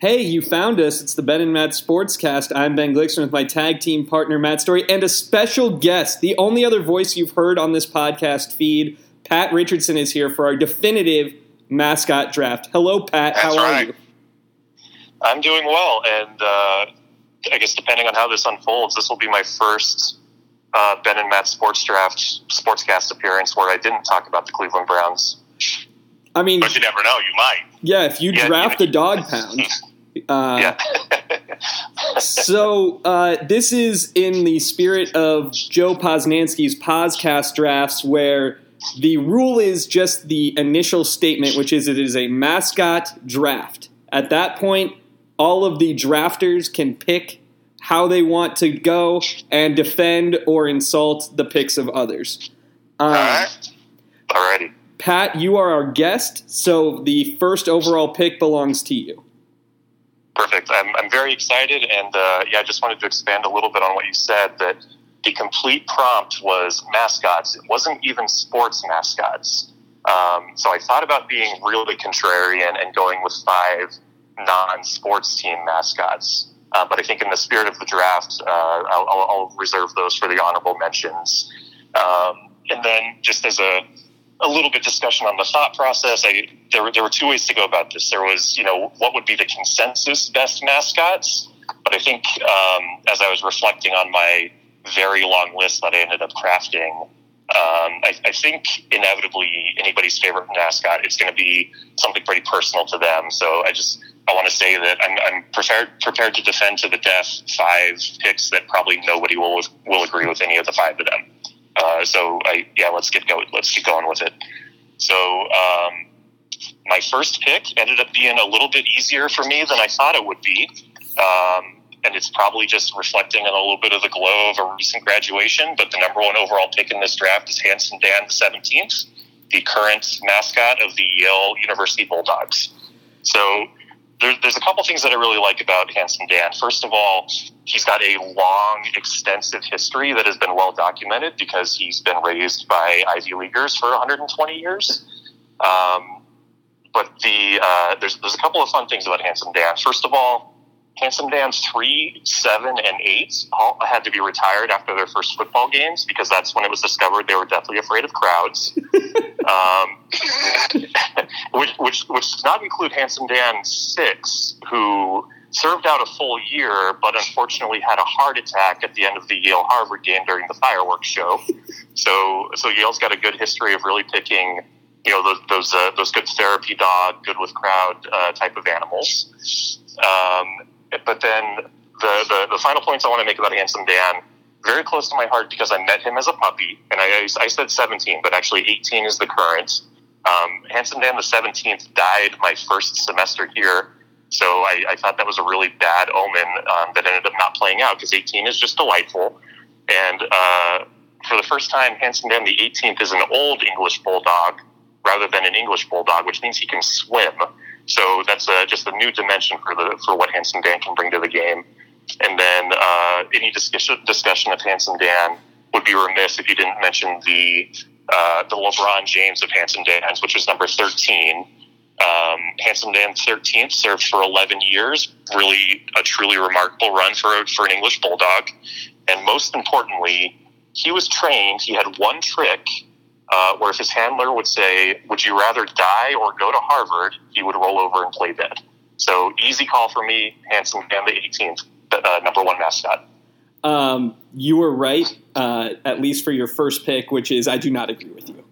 Hey, you found us. It's the Ben and Matt Sportscast. I'm Ben Glickson with my tag team partner, Matt Story, and a special guest. The only other voice you've heard on this podcast feed, Pat Richardson, is here for our definitive mascot draft. Hello, Pat. That's How are right. you? I'm doing well, and uh, I guess depending on how this unfolds, this will be my first uh, Ben and Matt Sports Draft Sportscast appearance where I didn't talk about the Cleveland Browns. I mean, But you never know, you might. yeah, if you Yeah, draft you- the dog pound. Uh, yeah, so uh, this is in the spirit of Joe Posnanski's podcast drafts, where the rule is just the initial statement, which is it is a mascot draft. At that point, all of the drafters can pick how they want to go and defend or insult the picks of others. Um, All right. alrighty. Pat, you are our guest, so the first overall pick belongs to you. Perfect. I'm, I'm very excited, and uh, yeah, I just wanted to expand a little bit on what you said. That the complete prompt was mascots. It wasn't even sports mascots. Um, so I thought about being really contrarian and going with five non-sports team mascots. Uh, but I think in the spirit of the draft, uh, I'll, I'll, I'll reserve those for the honorable mentions. Um, and then, just as a a little bit discussion on the thought process. I, there, were, there were two ways to go about this. There was, you know, what would be the consensus best mascots? But I think um, as I was reflecting on my very long list that I ended up crafting, um, I, I think inevitably anybody's favorite mascot is going to be something pretty personal to them. So I just I want to say that I'm, I'm prepared prepared to defend to the death five picks that probably nobody will will agree with any of the five of them. Uh, so I yeah, let's get going. Let's get going with it. So um, my first pick ended up being a little bit easier for me than I thought it would be, um, and it's probably just reflecting on a little bit of the glow of a recent graduation. But the number one overall pick in this draft is Handsome Dan, the seventeenth, the current mascot of the Yale University Bulldogs. So there, there's a couple things that I really like about Handsome Dan. First of all, he's got a long, extensive history that has been well documented because he's been raised by Ivy Leaguers for 120 years. Um, but the uh, there's there's a couple of fun things about Handsome Dan. First of all, Handsome Dan three, seven, and eight all had to be retired after their first football games because that's when it was discovered they were deathly afraid of crowds. um, which, which which does not include Handsome Dan six, who served out a full year, but unfortunately had a heart attack at the end of the Yale Harvard game during the fireworks show. So so Yale's got a good history of really picking you know those those uh, those good therapy dog, good with crowd uh, type of animals. Um, but then the, the the final points I want to make about Handsome Dan very close to my heart because I met him as a puppy, and I, I said 17, but actually 18 is the current. Um, Handsome Dan the 17th died my first semester here, so I, I thought that was a really bad omen um, that ended up not playing out because 18 is just delightful. And uh, for the first time, Handsome Dan the 18th is an old English bulldog rather than an English bulldog, which means he can swim. So that's uh, just a new dimension for the for what Handsome Dan can bring to the game. And then uh, any discussion discussion of Handsome Dan would be remiss if you didn't mention the uh, the LeBron James of Handsome Dan's, which was number thirteen. Um, Handsome Dan 13th served for 11 years, really a truly remarkable run for for an English bulldog. And most importantly, he was trained. He had one trick uh, where if his handler would say, "Would you rather die or go to Harvard?" he would roll over and play dead. So easy call for me, Handsome Dan the 18th, uh, number one mascot. Um, you were right, uh, at least for your first pick, which is I do not agree with you.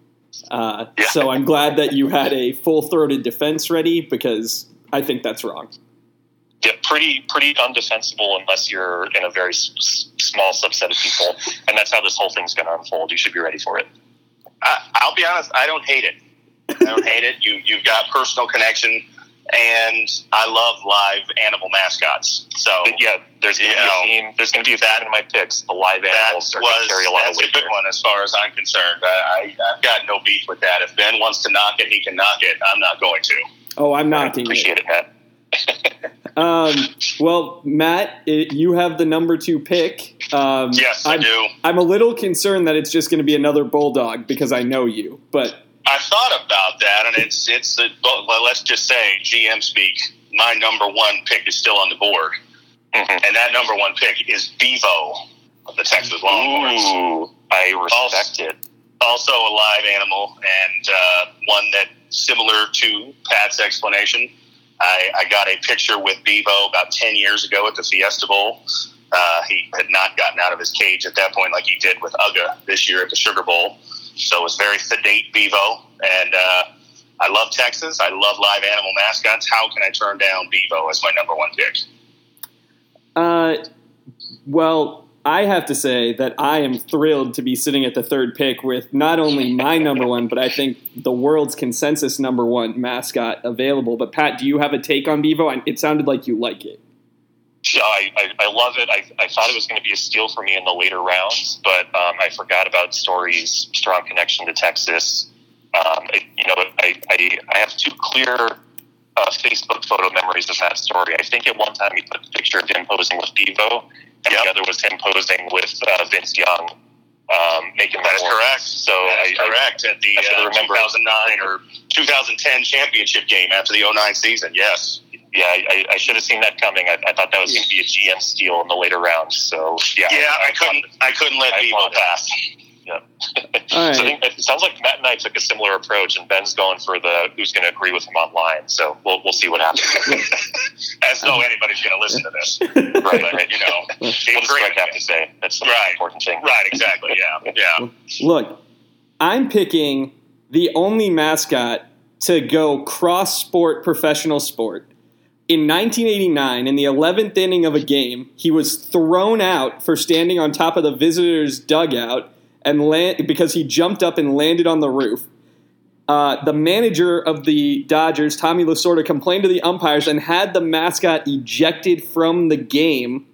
Uh, Yeah. So I'm glad that you had a full throated defense ready because I think that's wrong. Yeah, pretty pretty undefensible unless you're in a very s- s- small subset of people, and that's how this whole thing's going to unfold. You should be ready for it. I, I'll be honest, I don't hate it. I don't hate it. You you've got personal connection, and I love live animal mascots. So But yeah, there's going to You be know, a theme. There's going to be a theme in my picks. The live that animals are was carry a lot of that's a weight. good one as far as I'm concerned. I, I I've got no beef with that. If Ben wants to knock it, he can knock it. I'm not going to. Oh, I'm I knocking it. appreciate it, Matt. Um, well, Matt, it, you have the number two pick. Um, Yes, I I'm, do. I'm a little concerned that it's just going to be another bulldog because I know you. But I thought about that, and it's it's a, well, let's just say GM speak. my number one pick is still on the board, Mhm. and that number one pick is Bevo of the Texas Longhorns. Ooh, I respect it. Also a live animal, and uh, one that similar to Pat's explanation. I, I got a picture with Bevo about ten years ago at the Fiesta Bowl. Uh, he had not gotten out of his cage at that point, like he did with Uga this year at the Sugar Bowl. So it was very sedate Bevo, and uh, I love Texas. I love live animal mascots. How can I turn down Bevo as my number one pick? Uh, well, I have to say that I am thrilled to be sitting at the third pick with not only my number one, but I think the world's consensus number one mascot available. But Pat, do you have a take on Bevo? It sounded like you like it. Yeah, I, I, I love it. I, I thought it was going to be a steal for me in the later rounds, but um, I forgot about Story's strong connection to Texas. Um, you know, I, I, I have two clear uh, Facebook photo memories of that story. I think at one time he put a picture of him posing with Bevo, and Yep. the other was him posing with uh, Vince Young, um, making That is correct. So That I, is I- correct. At the I uh, remember. 2009 or 2010 championship game after the 09 season. Yes. yeah, I, I should have seen that coming. I, I thought that was going to be a GM steal in the later rounds. So yeah, Yeah, I couldn't. I couldn't let I Bevo pass. Yeah. So I think it sounds like Matt and I took a similar approach, and Ben's going for the who's going to agree with him online. So we'll we'll see what happens. As though anybody's going to listen to this. right, But, you know, does Greg have to say? That's the Right. important thing. Right. Exactly. Yeah. Yeah. Look, I'm picking the only mascot to go cross sport professional sport. In 1989, in the 11th inning of a game, he was thrown out for standing on top of the visitors' dugout and land, because he jumped up and landed on the roof. Uh, the manager of the Dodgers, Tommy Lasorda, complained to the umpires and had the mascot ejected from the game.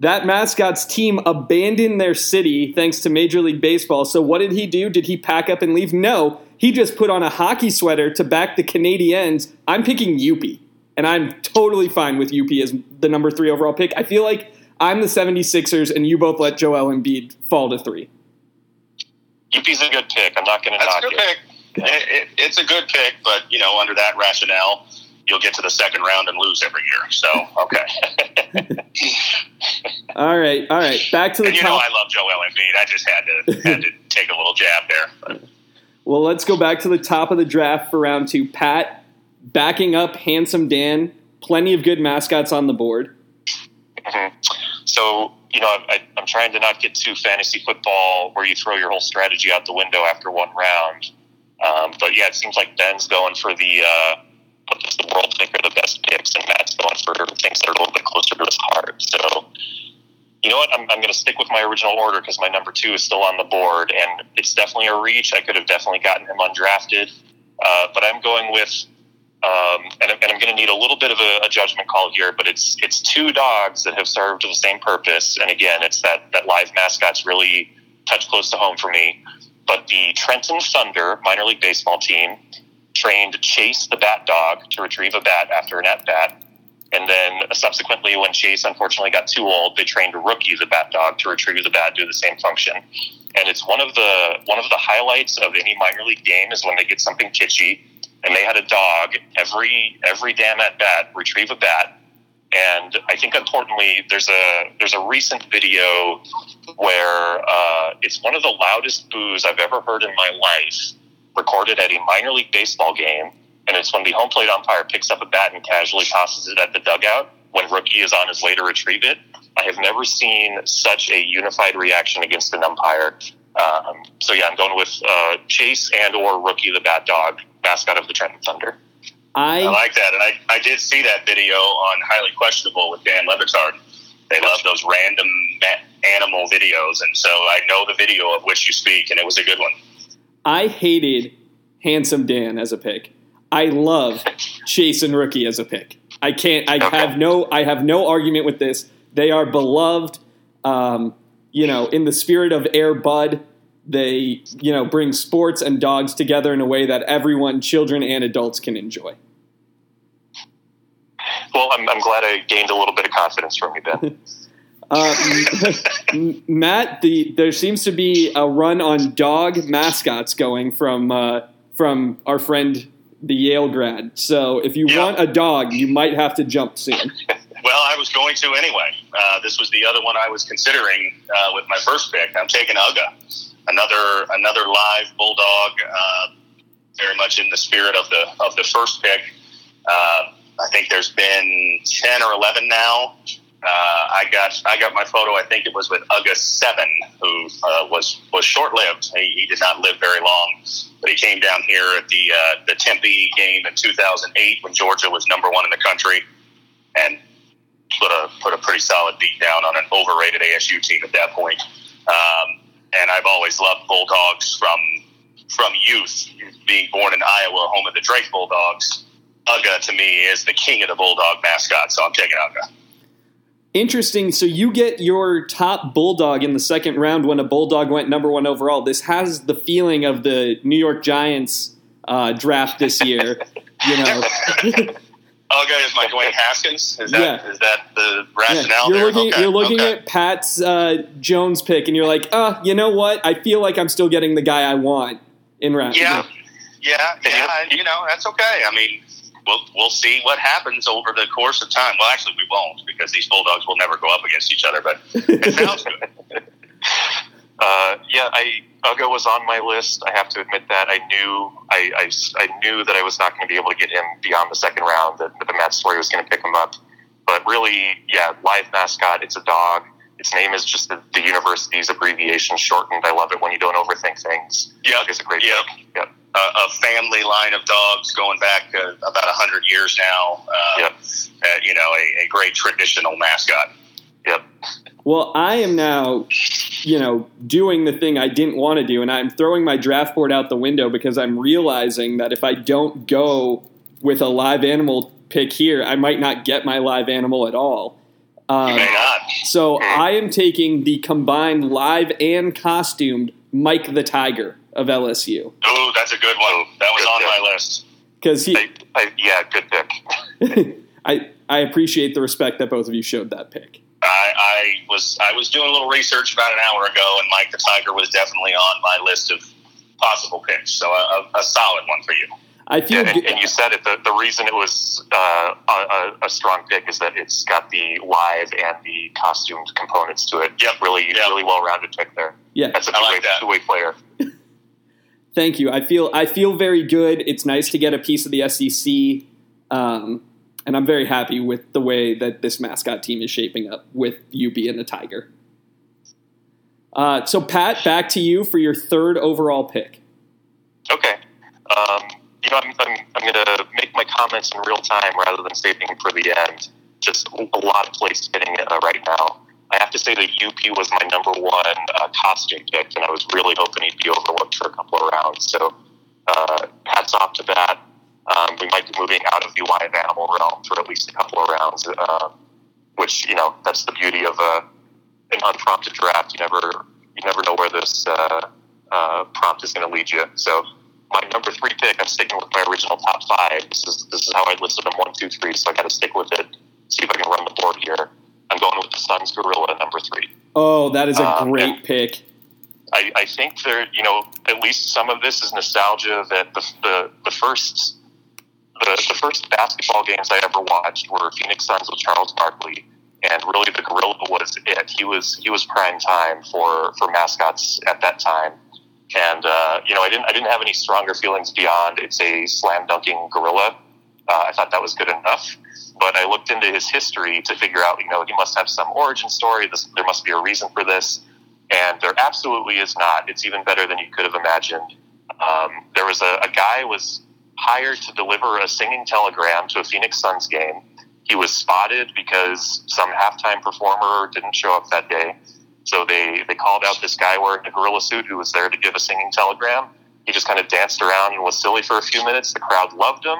That mascot's team abandoned their city thanks to Major League Baseball. So, what did he do? Did he pack up and leave? No. He just put on a hockey sweater to back the Canadiens. I'm picking Youppi, and I'm totally fine with Youppi as the number three overall pick. I feel like I'm the 76ers, and you both let Joel Embiid fall to three. Youppi's a good pick. I'm not going to That's a knock good it. pick. It, it, it's a good pick, but you know, under that rationale, you'll get to the second round and lose every year. So okay. All right, all right. Back to the and you know. I love Joel Embiid. I just had to had to take a little jab there. But Well, let's go back to the top of the draft for round two. Pat backing up Handsome Dan. Plenty of good mascots on the board. Mhm. So, you know, I, I'm trying to not get too fantasy football where you throw your whole strategy out the window after one round. Um, but yeah, it seems like Ben's going for the uh, what does the world think are the best picks, and Matt's going for things that are a little bit closer to his heart. So, you know what? I'm, I'm going to stick with my original order because my number two is still on the board, and it's definitely a reach. I could have definitely gotten him undrafted, uh, but I'm going with um, and, and I'm going to need a little bit of a, a judgment call here, but it's it's two dogs that have served the same purpose. And again, it's that that live mascots really touch close to home for me. But the Trenton Thunder minor league baseball team trained Chase the Bat Dog to retrieve a bat after an at bat. And then subsequently, when Chase unfortunately got too old, they trained Rookie the Bat Dog to retrieve the bat, do the same function. And it's one of the one of the highlights of any minor league game is when they get something kitschy and they had a dog every every damn at bat retrieve a bat. And I think importantly, there's a there's a recent video where uh, it's one of the loudest boos I've ever heard in my life, recorded at a minor league baseball game, and it's when the home plate umpire picks up a bat and casually tosses it at the dugout when rookie is on his way to retrieve it. I have never seen such a unified reaction against an umpire. Um, so yeah, I'm going with uh, Chase and or Rookie the Bat Dog, mascot of the Trenton Thunder. I, I like that, and I, I did see that video on Highly Questionable with Dan Le Batard. They love those random animal videos, and so I know the video of which you speak, and it was a good one. I hated Handsome Dan as a pick. I love Chase and Rookie as a pick. I can't. I Okay. have no. I have no argument with this. They are beloved. Um, you know, in the spirit of Air Bud, they you know bring sports and dogs together in a way that everyone, children and adults, can enjoy. Well, I'm, I'm glad I gained a little bit of confidence from you, Ben. Uh, Matt, the there seems to be a run on dog mascots going from uh, from our friend the Yale grad. So if you Yeah. want a dog, you might have to jump soon. Well, I was going to anyway. Uh, this was the other one I was considering uh, with my first pick. I'm taking Uga, another another live bulldog, uh, very much in the spirit of the of the first pick. Uh, I think there's been ten or eleven now. Uh, I got I got my photo. I think it was with Uga Seven, who uh, was was short lived. He, he did not live very long, but he came down here at the the Tempe game in 2008 when Georgia was number one in the country, and put a put a pretty solid beat down on an overrated ASU team at that point. Um, and I've always loved Bulldogs from from youth, being born in Iowa, home of the Drake Bulldogs. Uga to me is the king of the Bulldog mascot, so I'm taking Uga. Interesting. So you get your top bulldog in the second round when a bulldog went number one overall. This has the feeling of the New York Giants uh, draft this year. you know, Uga is my Dwayne Haskins. Is that Yeah. is that the Yeah, rationale you're there? looking Okay, you're looking okay. at Pat's uh, Jones pick, and you're like, uh, you know what? I feel like I'm still getting the guy I want in round. Yeah, yeah, yeah. and, You know, that's okay. I mean, we'll we'll see what happens over the course of time. Well, actually, we won't because these bulldogs will never go up against each other. But it sounds good. Uh, yeah, I Uga was on my list. I have to admit that I knew I, I, I knew that I was not going to be able to get him beyond the second round. That, that the Matt Story was going to pick him up. But really, yeah, live mascot. It's a dog. Its name is just the, the university's abbreviation shortened. I love it when you don't overthink things. Yeah, Uga's a great yeah. pick. Yep. A, a family line of dogs going back uh, about a hundred years now. Uh, Yep. uh, you know, a, a great traditional mascot. Yep. Well, I am now, you know, doing the thing I didn't want to do, and I'm throwing my draft board out the window because I'm realizing that if I don't go with a live animal pick here, I might not get my live animal at all. Um, You may not. so I am taking the combined live and costumed Mike the Tiger of LSU Oh, that's a good one. That was Good on pick. my list. because he. I, I, yeah, good pick. I I appreciate the respect that both of you showed that pick. I, I was I was doing a little research about an hour ago, and Mike the Tiger was definitely on my list of possible picks. So a, a, a solid one for you. I feel Yeah, and, and you said it. The, the reason it was uh, a, a, a strong pick is that it's got the live and the costumed components to it. Yep. Really, Yep. really well rounded pick there. yeah. That's a two-way, like that. two-way player. Thank you. I feel I feel very good. It's nice to get a piece of the SEC, um, and I'm very happy with the way that this mascot team is shaping up with you being a tiger. Uh, so, Pat, back to you for your third overall pick. Okay. Um, you know, I'm, I'm, I'm going to make my comments in real time rather than saving for the end. Just a lot of place fitting uh, right now. I have to say that Youppi was my number one uh, costume pick, and I was really hoping he'd be overlooked for a couple of rounds. So, uh, hats off to that. Um, we might be moving out of the live animal realm for at least a couple of rounds, uh, which you know that's the beauty of a an unprompted draft. You never you never know where this uh, uh, prompt is going to lead you. So my number three pick, I'm sticking with my original top five. This is this is how I listed them one, two, three. So I got to stick with it. See if I can run the board here. I'm going with the Suns Gorilla number three. Oh, that is a Um, great pick. I, I think there, you know, at least some of this is nostalgia that the the, the first the, the first basketball games I ever watched were Phoenix Suns with Charles Barkley, and really the Gorilla was it. He was he was prime time for for mascots at that time, and uh, you know I didn't I didn't have any stronger feelings beyond it's a slam dunking gorilla. Uh, I thought that was good enough. But I looked into his history to figure out, you know, he must have some origin story. This, there must be a reason for this. And there absolutely is not. It's even better than you could have imagined. Um, there was a, a guy was hired to deliver a singing telegram to a Phoenix Suns game. He was spotted because some halftime performer didn't show up that day. So they, they called out this guy wearing a gorilla suit who was there to give a singing telegram. He just kind of danced around and was silly for a few minutes. The crowd loved him.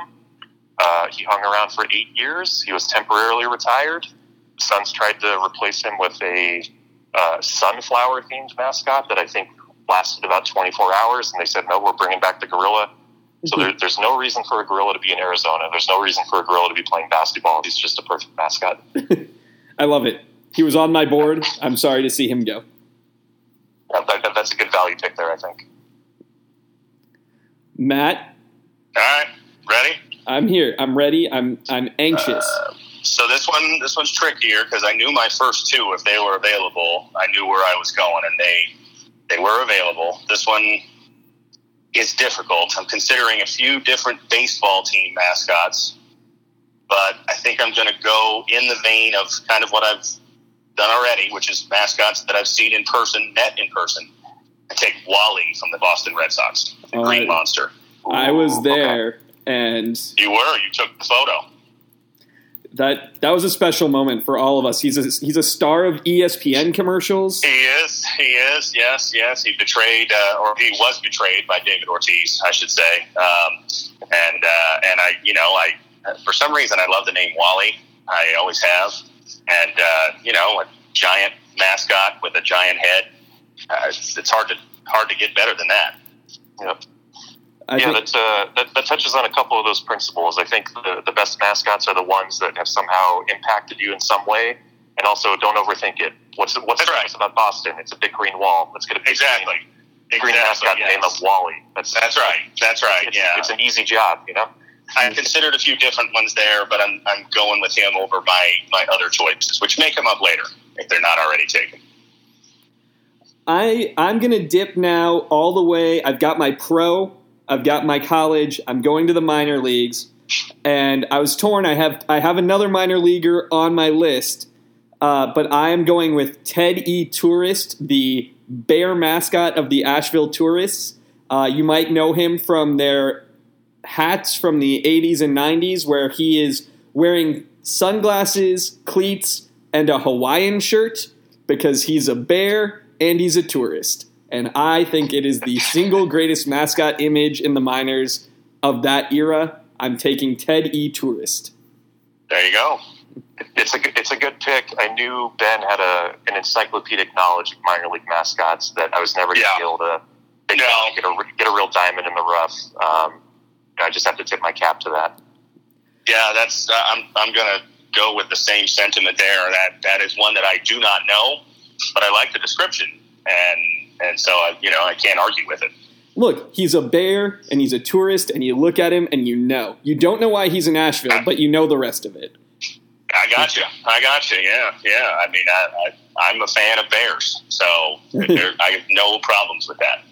Uh, he hung around for eight years. He was temporarily retired. Suns tried to replace him with a uh, sunflower themed mascot that I think lasted about 24 hours, and they said, no, we're bringing back the gorilla. So there, there's no reason for a gorilla to be in Arizona. There's no reason for a gorilla to be playing basketball. He's just a perfect mascot. I love it. He was on my board. I'm sorry to see him go. Yeah, that, that- that's a good value pick there, I think. Matt, All right, ready? I'm here. I'm ready. I'm I'm anxious. Uh, so this one, this one's trickier because I knew my first two, if they were available, I knew where I was going, and they they were available. This one is difficult. I'm considering a few different baseball team mascots, but I think I'm going to go in the vein of kind of what I've done already, which is mascots that I've seen in person, met in person. I take Wally from the Boston Red Sox, the Green right. Uh, monster. I was there, and You were. You took the photo. That that was a special moment for all of us. He's a, he's a star of ESPN commercials. He is. He is. Yes. Yes. He betrayed, uh, or he was betrayed by David Ortiz, I should say. Um, and uh, and I, you know, I for some reason I love the name Wally. I always have. And uh, you know, a giant mascot with a giant head. Uh, it's, it's hard to hard to get better than that. Yep. I yeah, think, that's, uh, that, that touches on a couple of those principles. I think the, the best mascots are the ones that have somehow impacted you in some way, and also don't overthink it. What's what's That's right. nice about Boston? It's a big green wall. Let's get a big Exactly. green, green mascot yes. name of Wally. That's That's right. That's right. It's, yeah. it's an easy job, you know. I considered a few different ones there, but I'm I'm going with him over my my other choices, which may come up later if they're not already taken. I I'm gonna dip now all the way. I've got my pro. I've got my college. I'm going to the minor leagues, and I was torn. I have I have another minor leaguer on my list, uh, but I am going with Ted E. Tourist, the bear mascot of the Asheville Tourists. Uh, you might know him from their hats from the 80s and 90s, where he is wearing sunglasses, cleats, and a Hawaiian shirt because he's a bear and he's a tourist. And I think it is the single greatest mascot image in the minors of that era. I'm taking Ted E. Tourist. There you go. It's a good- it's a good pick. I knew Ben had a an encyclopedic knowledge of minor league mascots that I was never going to Yeah. be able to get, No. get a get a real diamond in the rough. Um, I just have to tip my cap to that. Yeah, that's uh, I'm I'm gonna go with the same sentiment there. That that is one that I do not know, but I like the description, and and so I, you know I can't argue with it. Look, he's a bear and he's a tourist, and you look at him and you know. You don't know why he's in Asheville, but you know the rest of it. I got you. I got you. Yeah, yeah. I mean, I, I I'm a fan of bears, so there, I have no problems with that.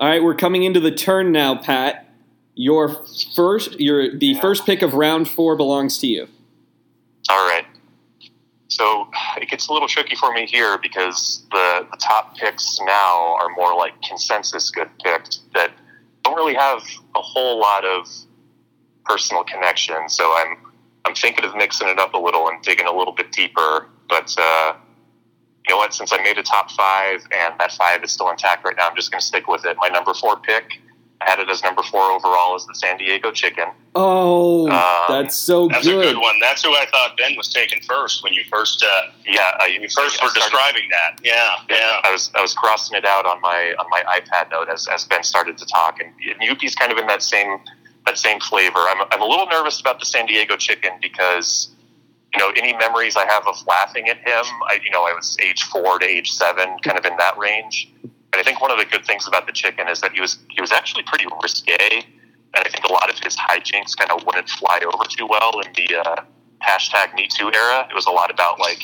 All right, we're coming into the turn now, Pat. Your first, your the first pick of round four belongs to you. All right. So it gets a little tricky for me here because the, the top picks now are more like consensus good picks that don't really have a whole lot of personal connection. So I'm I'm thinking of mixing it up a little and digging a little bit deeper. But uh, you know what? Since I made a top five and that five is still intact right now, I'm just going to stick with it. My number four pick, had it as number four overall, is the San Diego Chicken. Oh, Um, that's so That's good. That's a good one. That's who I thought Ben was taking first when you first uh, Yeah, I, you first were started- describing that. Yeah, yeah. I was I was crossing it out on my on my iPad note as, as Ben started to talk, and, and Youppi's kind of in that same that same flavor. I'm I'm a little nervous about the San Diego Chicken because you know any memories I have of laughing at him. I you know I was age four to age seven, kind of in that range. And I think one of the good things about the chicken is that he was he was actually pretty risque, and I think a lot of his hijinks kind of wouldn't fly over too well in the uh, hashtag Me Too era. It was a lot about like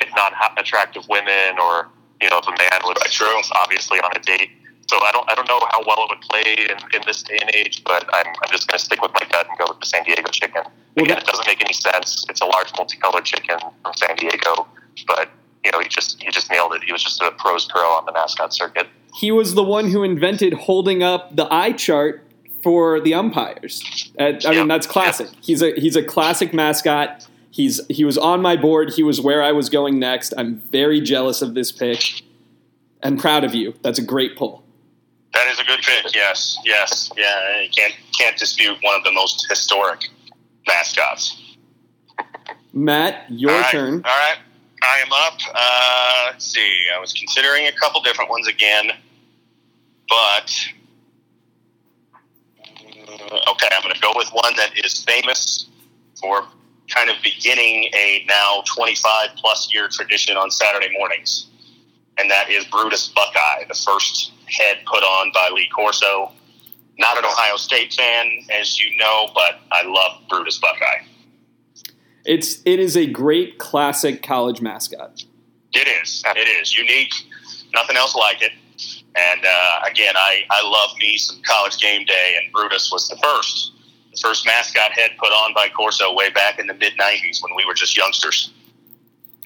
hitting on attractive women, or you know, if a man was, true. obviously on a date. So I don't I don't know how well it would play in, in this day and age, but I'm, I'm just going to stick with my gut and go with the San Diego chicken. Well, Again, that- it doesn't make any sense. It's a large multicolored chicken from San Diego, but you know, he just he just nailed it. He was just a pros pro on the mascot circuit. He was the one who invented holding up the eye chart for the umpires. Uh, I mean, that's classic. He's a he's a classic mascot. He's he was on my board. He was where I was going next. I'm very jealous of this pick and proud of you. That's a great pull. That is a good pick. Yes, yes, yeah. You can't can't dispute one of the most historic mascots. Matt, your All right, turn. All right, I am up. Uh, let's see. I was considering a couple different ones again, but uh, okay, I'm going to go with one that is famous for kind of beginning a now 25 plus year tradition on Saturday mornings, and that is Brutus Buckeye, the first head put on by Lee Corso. Not an Ohio State fan, as you know, but I love Brutus Buckeye. It's it is a great classic college mascot. It is. It is unique. Nothing else like it. And uh, again, I, I love me some college game day, and Brutus was the first, the first mascot head put on by Corso way back in the mid '90s when we were just youngsters,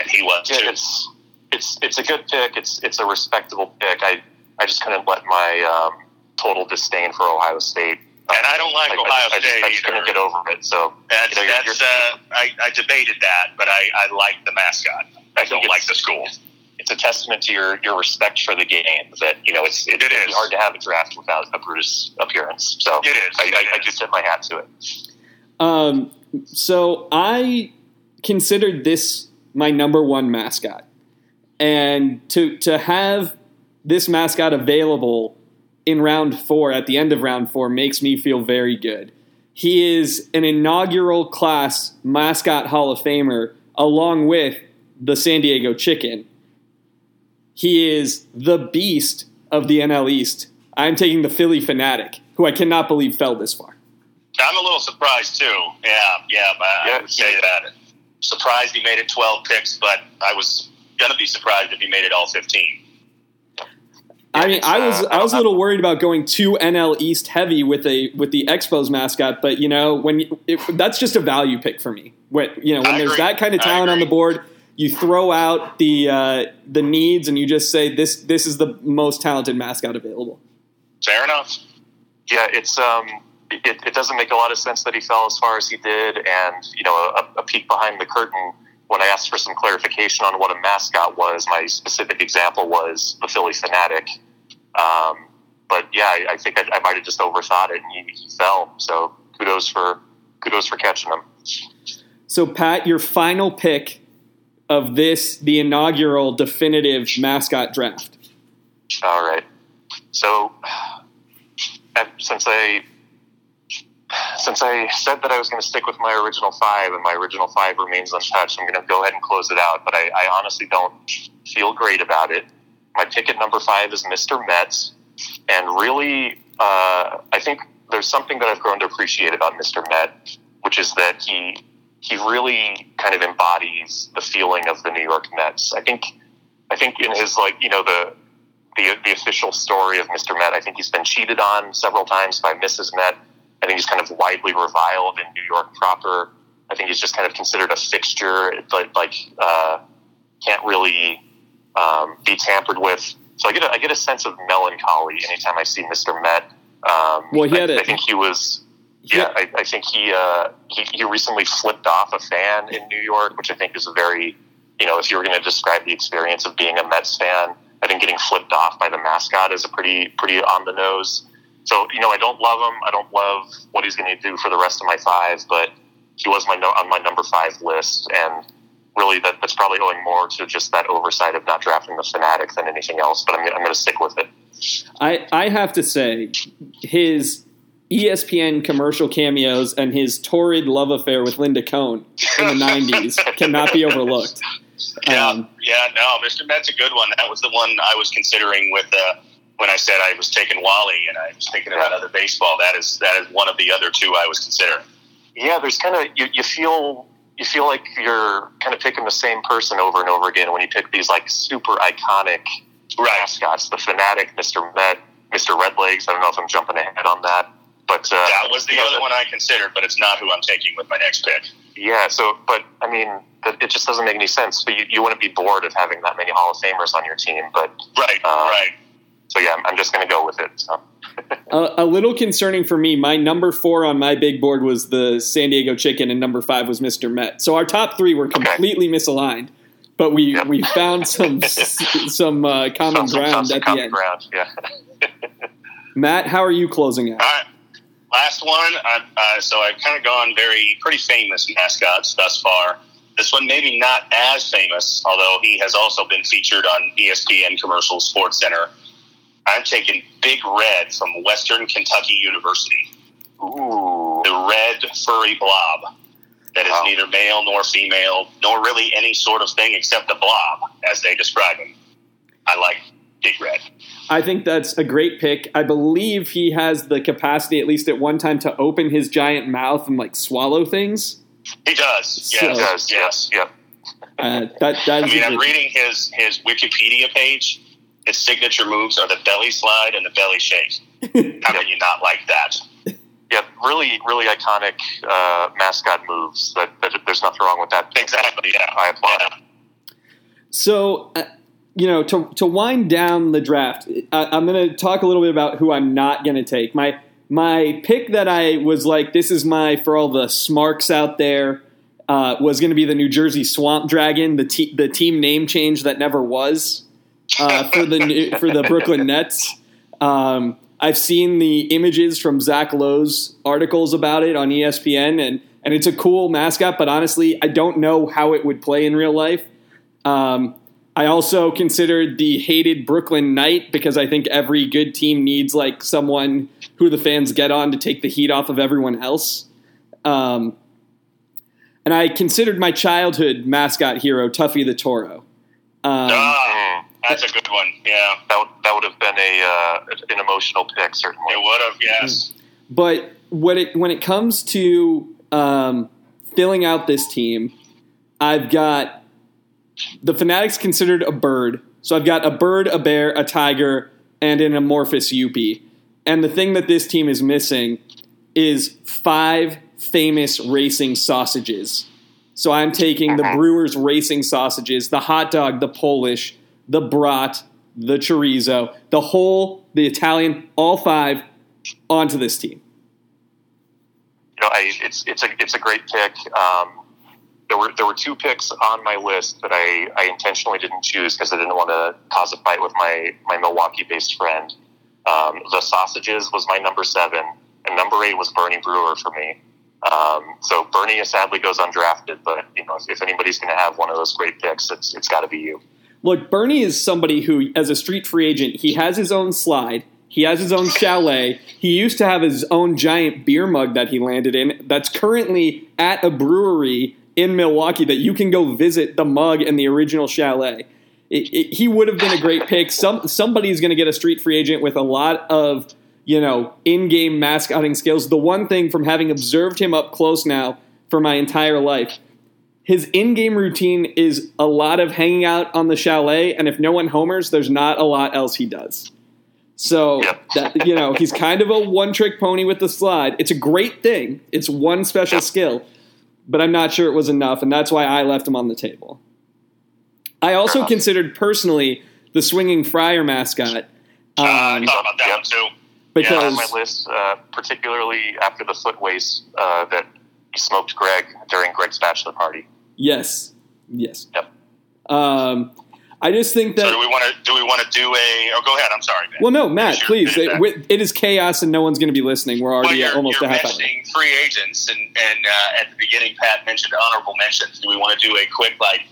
and he was Yeah, too. it's it's it's a good pick. It's it's a respectable pick. I I just couldn't let my um, total disdain for Ohio State. And I don't like I, Ohio I, I just, State I just either. couldn't get over it. So That's, you know, you're- that's you're- uh, I, I debated that, but I, I like the mascot. I think don't like the school. it's a testament to your, your respect for the game that you know it's it's It really is. hard to have a draft without a Brutus appearance. So It is. I, It I, I is. do tip my hat to it. Um, so I considered this my number one mascot, and to to have this mascot available in round four at the end of round four makes me feel very good. He is an inaugural class mascot Hall of Famer, along with the San Diego Chicken. He is the beast of the NL East. I'm taking the Phillie Phanatic, who I cannot believe fell this far. I'm a little surprised too. Yeah, yeah, but I Yeah, would say yeah. that. Surprised he made it 12 picks, but I was gonna be surprised if he made it all 15. I mean, I was uh, I was a little worried about going too NL East heavy with a with the Expos mascot, but you know when you, it, that's just a value pick for me. When you know when I there's agree. that kind of talent on the board, you throw out the uh, the needs and you just say this this is the most talented mascot available. Fair enough. Yeah, it's um, it, it doesn't make a lot of sense that he fell as far as he did, and you know, a, a peek behind the curtain. When I asked for some clarification on what a mascot was, my specific example was the Phillie Phanatic. Um, but yeah, I, I think I, I might have just overthought it, and he, he fell. So kudos for kudos for catching him. So Pat, your final pick of this the inaugural definitive mascot draft. All right. So, since I since I said that I was going to stick with my original five, and my original five remains untouched, I'm going to go ahead and close it out. But I, I honestly don't feel great about it. My pick at number five is Mr. Metz, and really, uh, I think there's something that I've grown to appreciate about Mr. Met, which is that he he really kind of embodies the feeling of the New York Mets. I think I think in his like you know the the, the official story of Mr. Met. I think he's been cheated on several times by Mrs. Met. I think he's kind of widely reviled in New York proper. I think he's just kind of considered a fixture, but like uh, can't really um, be tampered with. So I get a, I get a sense of melancholy anytime I see Mr. Met. Um, Well, he had I, a- I think he was. Yeah, I, I think he, uh, he he recently flipped off a fan in New York, which I think is a very, you know, if you were going to describe the experience of being a Mets fan, I think getting flipped off by the mascot is a pretty pretty on the nose. So you know, I don't love him. I don't love what he's going to do for the rest of my five, but he was my no, on my number five list, and really that, that's probably owing more to just that oversight of not drafting the Phanatic than anything else. But I'm, I'm going to stick with it. I, I have to say, his ESPN commercial cameos and his torrid love affair with Linda Cohn in the 90s cannot be overlooked. Yeah, Um, yeah, no, Mr. Met's a good one. That was the one I was considering with uh, when I said I was taking Wally and I was thinking about other baseball. That is that is one of the other two I was considering. Yeah, there's kind of you, you feel you feel like you're kind of picking the same person over and over again when you pick these like super iconic mascots. The Phanatic, Mr. Met, Mr. Redlegs. I don't know if I'm jumping ahead on that, but uh, That was the know, other one I considered, but it's not who I'm taking with my next pick. Yeah, so but I mean, it just doesn't make any sense. So you, you wouldn't be bored of having that many Hall of Famers on your team, but Right, Uh, right. so yeah, I'm, I'm just going to go with it. So. A, a little concerning for me. My number four on my big board was the San Diego Chicken, and number five was Mr. Met. So our top three were completely misaligned, but we, Yep. we found some some uh, common Some- some- ground some at the end. ground. Yeah. Matt, how are you closing out? All right. Last one. I, uh, so I've kind of gone very pretty famous mascots thus far. This one maybe not as famous, although he has also been featured on ESPN commercials, Sports Center. I'm taking Big Red from Western Kentucky University, Ooh. the red furry blob that is Wow. neither male nor female, nor really any sort of thing except a blob, as they describe him. I like Big Red. I think that's a great pick. I believe he has the capacity, at least at one time, to open his giant mouth and like swallow things. He does. So- Yes. He does, yes. Yep. Uh, that that I is mean, a I'm reading his his Wikipedia page. His signature moves are the belly slide and the belly shake. How can you not like that? Yeah, really, really iconic uh, mascot moves. That, that there's nothing wrong with that. Exactly. Yeah. I applaud. Yeah. So, uh, you know, to to wind down the draft, I, I'm going to talk a little bit about who I'm not going to take. My my pick that I was like, this is my for all the smarks out there, uh, was going to be the New Jersey Swamp Dragon, the te- the team name change that never was uh, for the for the Brooklyn Nets. Um, I've seen the images from Zach Lowe's articles about it on ESPN, and and it's a cool mascot. But honestly, I don't know how it would play in real life. Um, I also considered the hated Brooklyn Knight because I think every good team needs like someone who the fans get on to take the heat off of everyone else. Um, and I considered my childhood mascot hero Tuffy the Toro. Um, Ah, that's a good one. Yeah. That would, that would have been a uh, an emotional pick, certainly. It would have. Yes. But when it when it comes to um, filling out this team, I've got the Phanatics considered a bird. So I've got a bird, a bear, a tiger, and an amorphous Youppi. And the thing that this team is missing is five famous racing sausages. So I'm taking the Brewers racing sausages, the hot dog, the Polish, the brat, the chorizo, the whole, the Italian, all five onto this team. you know, I, it's it's a it's a great pick. Um, there were there were two picks on my list that I, I intentionally didn't choose because I didn't want to cause a fight with my my Milwaukee based friend. Um, the sausages was my number seven, and number eight was Bernie Brewer for me. Um, so Bernie sadly goes undrafted, but you know if, if anybody's going to have one of those great picks, it's it's got to be you. Look, Bernie is somebody who, as a street free agent, he has his own slide. He has his own chalet. He used to have his own giant beer mug that he landed in that's currently at a brewery in Milwaukee that you can go visit the mug and the original chalet. It, it, he would have been a great pick. Some somebody's going to get a street free agent with a lot of you know in-game mascotting skills. The one thing from having observed him up close now for my entire life, his in-game routine is a lot of hanging out on the chalet, and if no one homers, there's not a lot else he does. So Yep. that you know, he's kind of a one-trick pony with the slide. It's a great thing. It's one special Yep. skill, but I'm not sure it was enough, and that's why I left him on the table. I also considered personally the swinging friar mascot. Uh, I Um, thought about that Yep. one too. because on my list, uh, particularly after the foot waste uh, that he smoked Greg during Greg's bachelor party. Yes, yes. Yep. Um, I just think that So do we want to do we want to do a? Oh, go ahead. I'm sorry. Ben. Well, no, Matt, please. It, it is chaos, and no one's going to be listening. We're already at almost you're a half hour. mentioning free agents, and and uh, at the beginning, Pat mentioned honorable mentions. Do we want to do a quick like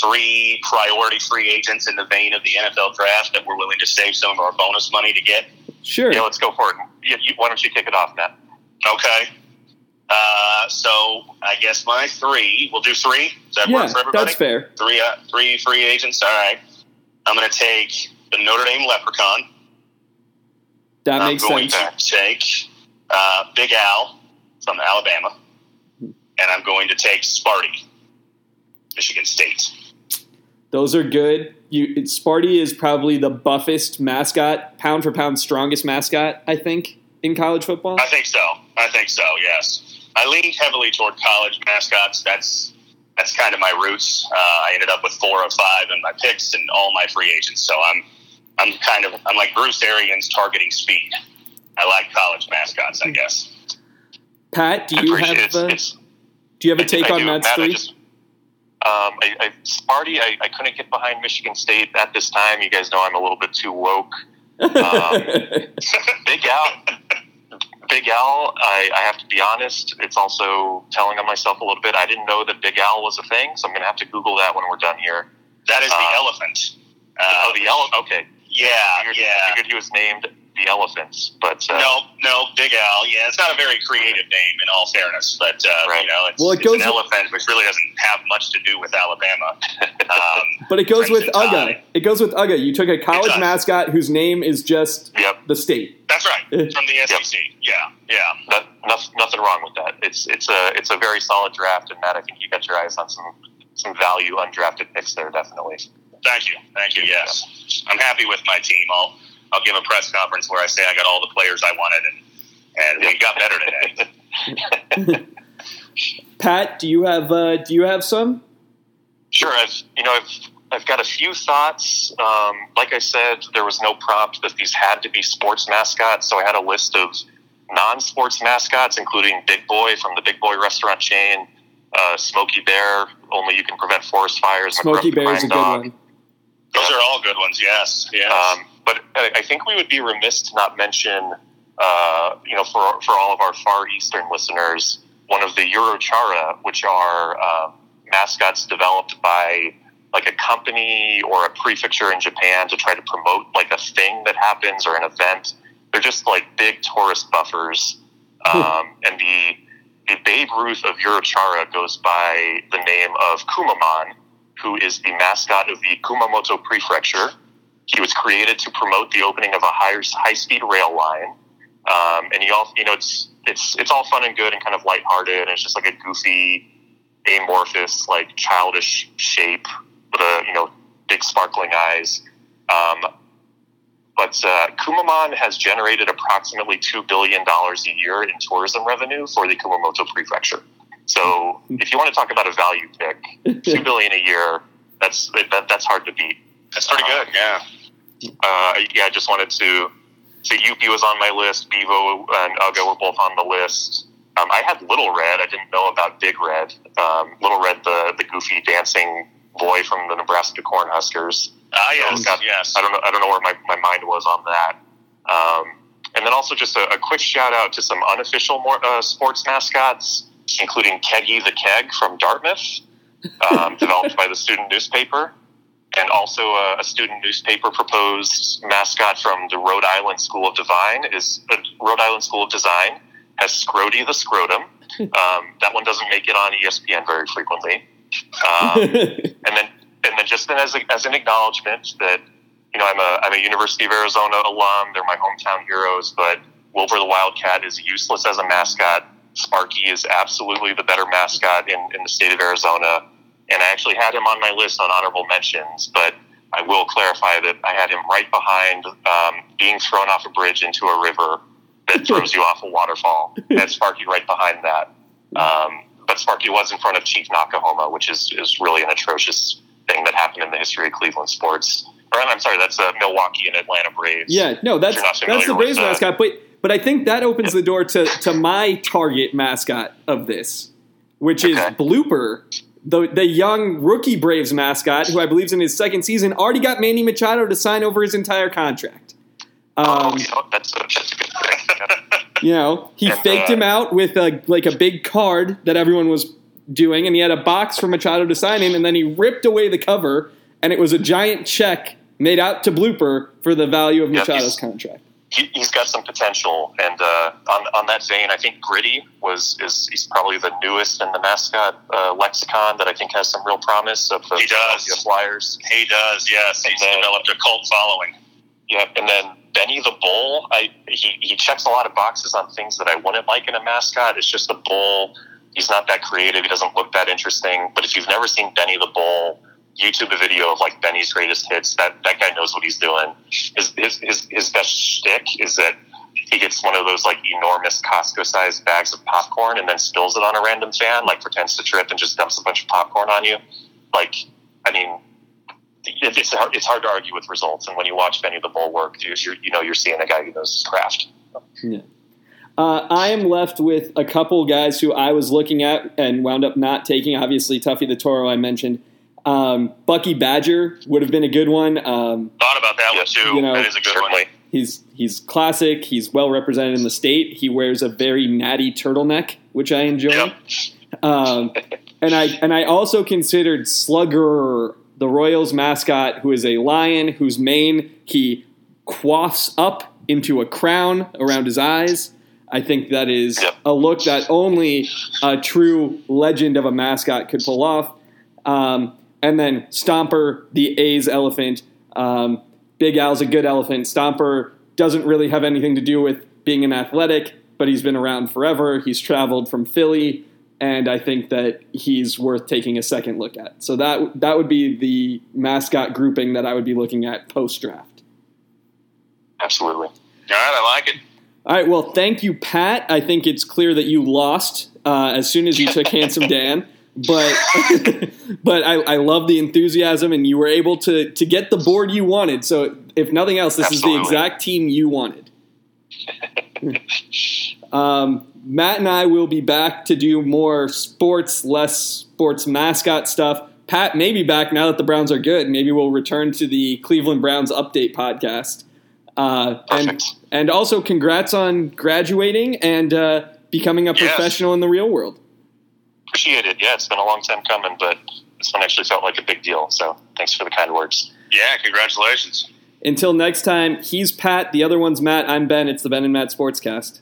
three priority free agents in the vein of the NFL draft that we're willing to save some of our bonus money to get? Sure. Yeah, let's go for it. Yeah, you, why don't you kick it off, Matt? Okay. Uh, so I guess my three. We'll do three. Does that yeah, work for everybody? that's fair. Three, uh, three free agents. All right. I'm going to take the Notre Dame Leprechaun. That I'm makes going sense. to take uh, Big Al from Alabama, and I'm going to take Sparty, Michigan State. Those are good. You, Sparty is probably the buffest mascot, pound for pound, strongest mascot, I think, in college football. I think so. I think so. Yes, I leaned heavily toward college mascots. That's that's kind of my roots. Uh, I ended up with four or five in my picks and all my free agents. So I'm I'm kind of I'm like Bruce Arians targeting speed. I like college mascots, I guess. Pat, do you appreciate have it. uh, It's- do you have a take I on do. Matt's Matt, I three? just- um, I, I, Sparty, I, I couldn't get behind Michigan State at this time. You guys know I'm a little bit too woke. um, Big Al, Big Al. I, I have to be honest. It's also telling on myself a little bit. I didn't know that Big Al was a thing, so I'm going to have to Google that when we're done here. That is the Uh, elephant. Uh, oh, the elephant. Okay, Yeah, I figured, I yeah. figured he was named the elephants, but uh, no, no, Big Al. Yeah, it's not a very creative name in all fairness, but uh, Right. you know, it's, Well, it it's goes an with- elephant, which really doesn't have much to do with Alabama. Um, But it goes with Crimson UGA. Tide. It goes with UGA. You took a college mascot whose name is just Yep. the state. that's right, from the SEC. Yeah, yeah. no, no, nothing wrong with that. It's it's a it's a very solid draft, and Matt, I think you got your eyes on some some value undrafted picks there, definitely. Thank you, thank you. Yes, I'm happy with my team. I'll I'll give a press conference where I say I got all the players I wanted, and and we got better today. Pat, do you have uh, do you have some? Sure, I've you know I've I've got a few thoughts. Um, like I said, there was no prompt that these had to be sports mascots, so I had a list of non-sports mascots, including Big Boy from the Big Boy restaurant chain, uh, Smokey Bear, only you can prevent forest fires. Smokey Bear is a Crying good Dog. one. Those are all good ones. Yes, yes. Um, but I think we would be remiss to not mention, uh, you know, for for all of our far eastern listeners, one of the yuru-chara, which are um, mascots developed by like a company or a prefecture in Japan to try to promote like a thing that happens or an event. They're just like big tourist buffers, um, and the the Babe Ruth of yuru-chara goes by the name of Kumamon, who is the mascot of the Kumamoto Prefecture. He was created to promote the opening of a high high speed rail line, um, and he all you know it's it's it's all fun and good and kind of lighthearted, and it's just like a goofy, amorphous, like childish shape with a you know big sparkling eyes. Um, but uh, Kumamon has generated approximately two billion dollars a year in tourism revenue for the Kumamoto Prefecture. So, if you want to talk about a value pick, two billion a year, that's that, that's hard to beat. That's pretty good. Yeah. Uh, yeah, I just wanted to say Youppi was on my list. Bevo and Uga were both on the list. Um, I had Little Red. I didn't know about Big Red. Um, Little Red, the the goofy dancing boy from the Nebraska Cornhuskers. Ah, yes, God, yes. I don't know. I don't know where my, my mind was on that. Um, and then also just a, a quick shout out to some unofficial more, uh, sports mascots, including Keggy the Keg from Dartmouth, um, developed by the student newspaper, and also a, a student newspaper proposed mascot from the Rhode Island School of Divine is uh, Rhode Island School of Design has Scrotie the Scrotum. Um, that one doesn't make it on ESPN very frequently. Um, and then and then just as, a, as an acknowledgement that you know I'm a I'm a University of Arizona alum. They're my hometown heroes, but Wilbur the Wildcat is useless as a mascot. Sparky is absolutely the better mascot in, in the state of Arizona, and I actually had him on my list on honorable mentions. But I will clarify that I had him right behind um, being thrown off a bridge into a river that throws you off a waterfall. And Sparky right behind that. Um, but Sparky was in front of Chief Noc-A-Homa, which is, is really an atrocious thing that happened in the history of Cleveland sports. Or I'm sorry, that's uh, Milwaukee and Atlanta Braves. yeah, no, that's that's the Braves uh, mascot, but but I think that opens the door to to my target mascot of this, which is Okay. Blooper. The, the young rookie Braves mascot, who I believe is in his second season, already got Manny Machado to sign over his entire contract. Oh, Um, you know, that's a, that's a good thing. You know, he And, faked uh, him out with a like a big card that everyone was doing, and he had a box for Machado to sign in, and then he ripped away the cover, and it was a giant check made out to Blooper for the value of Machado's contract. He, he's got some potential. And uh, on on that vein, I think Gritty was is he's probably the newest in the mascot uh, lexicon that I think has some real promise of the He does. Flyers. He does. Yes, he's then- developed a cult following. Yeah, and then Benny the Bull. I he, he checks a lot of boxes on things that I wouldn't like in a mascot. It's just a bull. He's not that creative. He doesn't look that interesting. But if you've never seen Benny the Bull, YouTube a video of like Benny's greatest hits. That that guy knows what he's doing. His his his, his best shtick is that he gets one of those like enormous Costco sized bags of popcorn and then spills it on a random fan, like pretends to trip and just dumps a bunch of popcorn on you. Like, I mean, it's hard, it's hard to argue with results. And when you watch Benny the Bull work, you you're, you know you're seeing a guy who knows his craft. Uh, I am left with a couple guys who I was looking at and wound up not taking. Obviously, Tuffy the Toro I mentioned. Um, Bucky Badger would have been a good one. Um, Thought about that Yes, one too. you know, that is a good one. He's he's classic. He's well represented in the state. He wears a very natty turtleneck, which I enjoy. Yep. Um, and I and I also considered Slugger, the Royals mascot, who is a lion whose mane he quaffs up into a crown around his eyes. I think that is Yep. a look that only a true legend of a mascot could pull off. Um, and then Stomper, the A's elephant. Um, Big Al's a good elephant. Stomper doesn't really have anything to do with being an athletic, but he's been around forever. He's traveled from Philly, and I think that he's worth taking a second look at. So that that would be the mascot grouping that I would be looking at post draft. Absolutely. All right, I like it. All right. Well, thank you, Pat. I think it's clear that you lost uh, as soon as you took Handsome Dan. But but I, I love the enthusiasm, and you were able to to get the board you wanted. So if nothing else, this is the exact team you wanted. um, Matt and I will be back to do more sports, less sports mascot stuff. Pat may be back now that the Browns are good. Maybe we'll return to the Cleveland Browns update podcast. Uh, and Perfect. and also congrats on graduating and uh, becoming a Yes. professional in the real world. Appreciate it. Yeah, it's been a long time coming, but this one actually felt like a big deal. So thanks for the kind words. Yeah, congratulations. Until next time, he's Pat. The other one's Matt. I'm Ben. It's the Ben and Matt Sportscast.